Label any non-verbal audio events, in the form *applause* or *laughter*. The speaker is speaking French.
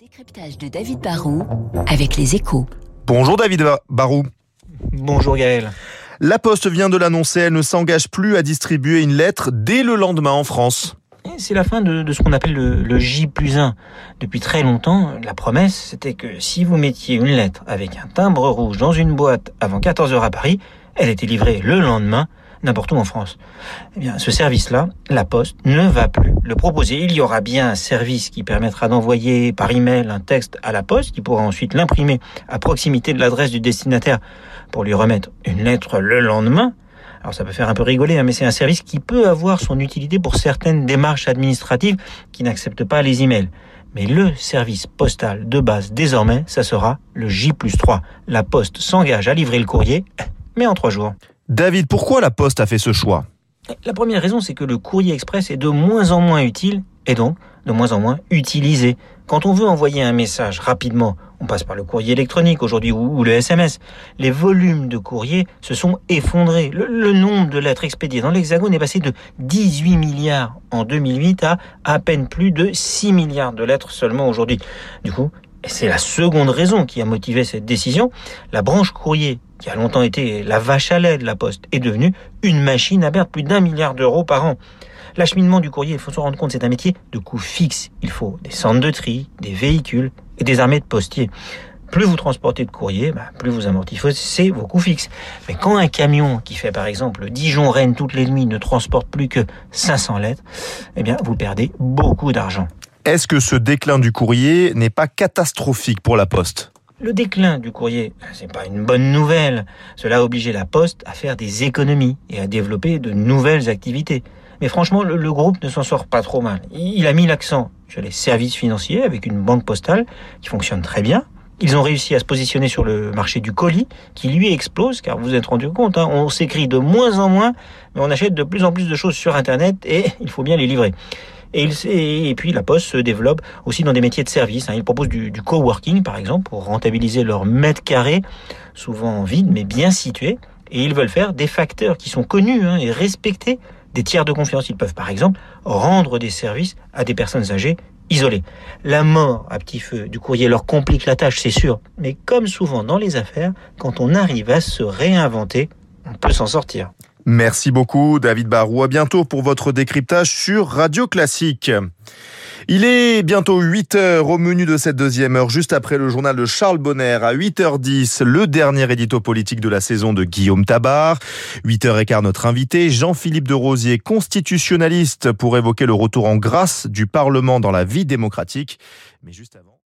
décryptage de David Barrault avec les échos. Bonjour David Barou. Bonjour Gaël. La Poste vient de l'annoncer, elle ne s'engage plus à distribuer une lettre dès le lendemain en France. C'est la fin de, de ce qu'on appelle le, le, J plus 1. Depuis très longtemps, la promesse, c'était que si vous mettiez une lettre avec un timbre rouge dans une boîte avant 14 heures à Paris, elle était livrée le lendemain n'importe où en France. Eh bien, ce service-là, la Poste ne va plus le proposer. Il y aura bien un service qui permettra d'envoyer par email un texte à la Poste, qui pourra ensuite l'imprimer à proximité de l'adresse du destinataire pour lui remettre une lettre le lendemain. Alors ça peut faire un peu rigoler, hein, mais c'est un service qui peut avoir son utilité pour certaines démarches administratives qui n'acceptent pas les emails. Mais le service postal de base désormais, ça sera le J plus 3. La Poste s'engage à livrer le courrier, mais en trois jours. David, pourquoi la Poste a fait ce choix? La première raison, c'est que le courrier express est de moins en moins utile et donc de moins en moins utilisé. Quand on veut envoyer un message rapidement, on passe par le courrier électronique aujourd'hui ou, le SMS. Les volumes de courrier se sont effondrés. Le, le nombre de lettres expédiées dans l'Hexagone est passé de 18 milliards en 2008 à à peine plus de 6 milliards de lettres seulement aujourd'hui. Du coup, c'est la seconde raison qui a motivé cette décision, la branche courrier, qui a longtemps été la vache à lait de la Poste, est devenue une machine à perdre plus d'un milliard d'euros par an. L'acheminement du courrier, il faut se rendre compte, c'est un métier de coût fixe. Il faut des centres de tri, des véhicules et des armées de postiers. Plus vous transportez de courrier, bah, plus vous amortissez vos coûts fixes. Mais quand un camion qui fait par exemple Dijon-Rennes toutes les nuits ne transporte plus que 500 lettres, eh bien vous perdez beaucoup d'argent. Est-ce que ce déclin du courrier n'est pas catastrophique pour la Poste? Le déclin du courrier, c'est pas une bonne nouvelle. Cela a obligé la Poste à faire des économies et à développer de nouvelles activités. Mais franchement, le groupe ne s'en sort pas trop mal. Il a mis l'accent sur les services financiers avec une banque postale qui fonctionne très bien. Ils ont réussi à se positionner sur le marché du colis, qui lui explose, car vous vous êtes rendu compte, hein, on s'écrit de moins en moins, mais on achète de plus en plus de choses sur Internet et *laughs* il faut bien les livrer. Et, puis la Poste se développe aussi dans des métiers de service. Hein. Ils proposent du, coworking, par exemple, pour rentabiliser leurs mètres carrés, souvent vides, mais bien situés. Et ils veulent faire des facteurs qui sont connus hein, et respectés des tiers de confiance. Ils peuvent, par exemple, rendre des services à des personnes âgées isolées. La mort à petit feu du courrier leur complique la tâche, c'est sûr. Mais comme souvent dans les affaires, quand on arrive à se réinventer, on peut s'en sortir. Merci beaucoup David Barou. À bientôt pour votre décryptage sur Radio Classique. Il est bientôt 8 heures au menu de cette deuxième heure, juste après le journal de Charles Bonner à 8h10, le dernier édito politique de la saison de Guillaume Tabar. 8h15, notre invité, Jean-Philippe de Rosier, constitutionnaliste, pour évoquer le retour en grâce du Parlement dans la vie démocratique. Mais juste avant.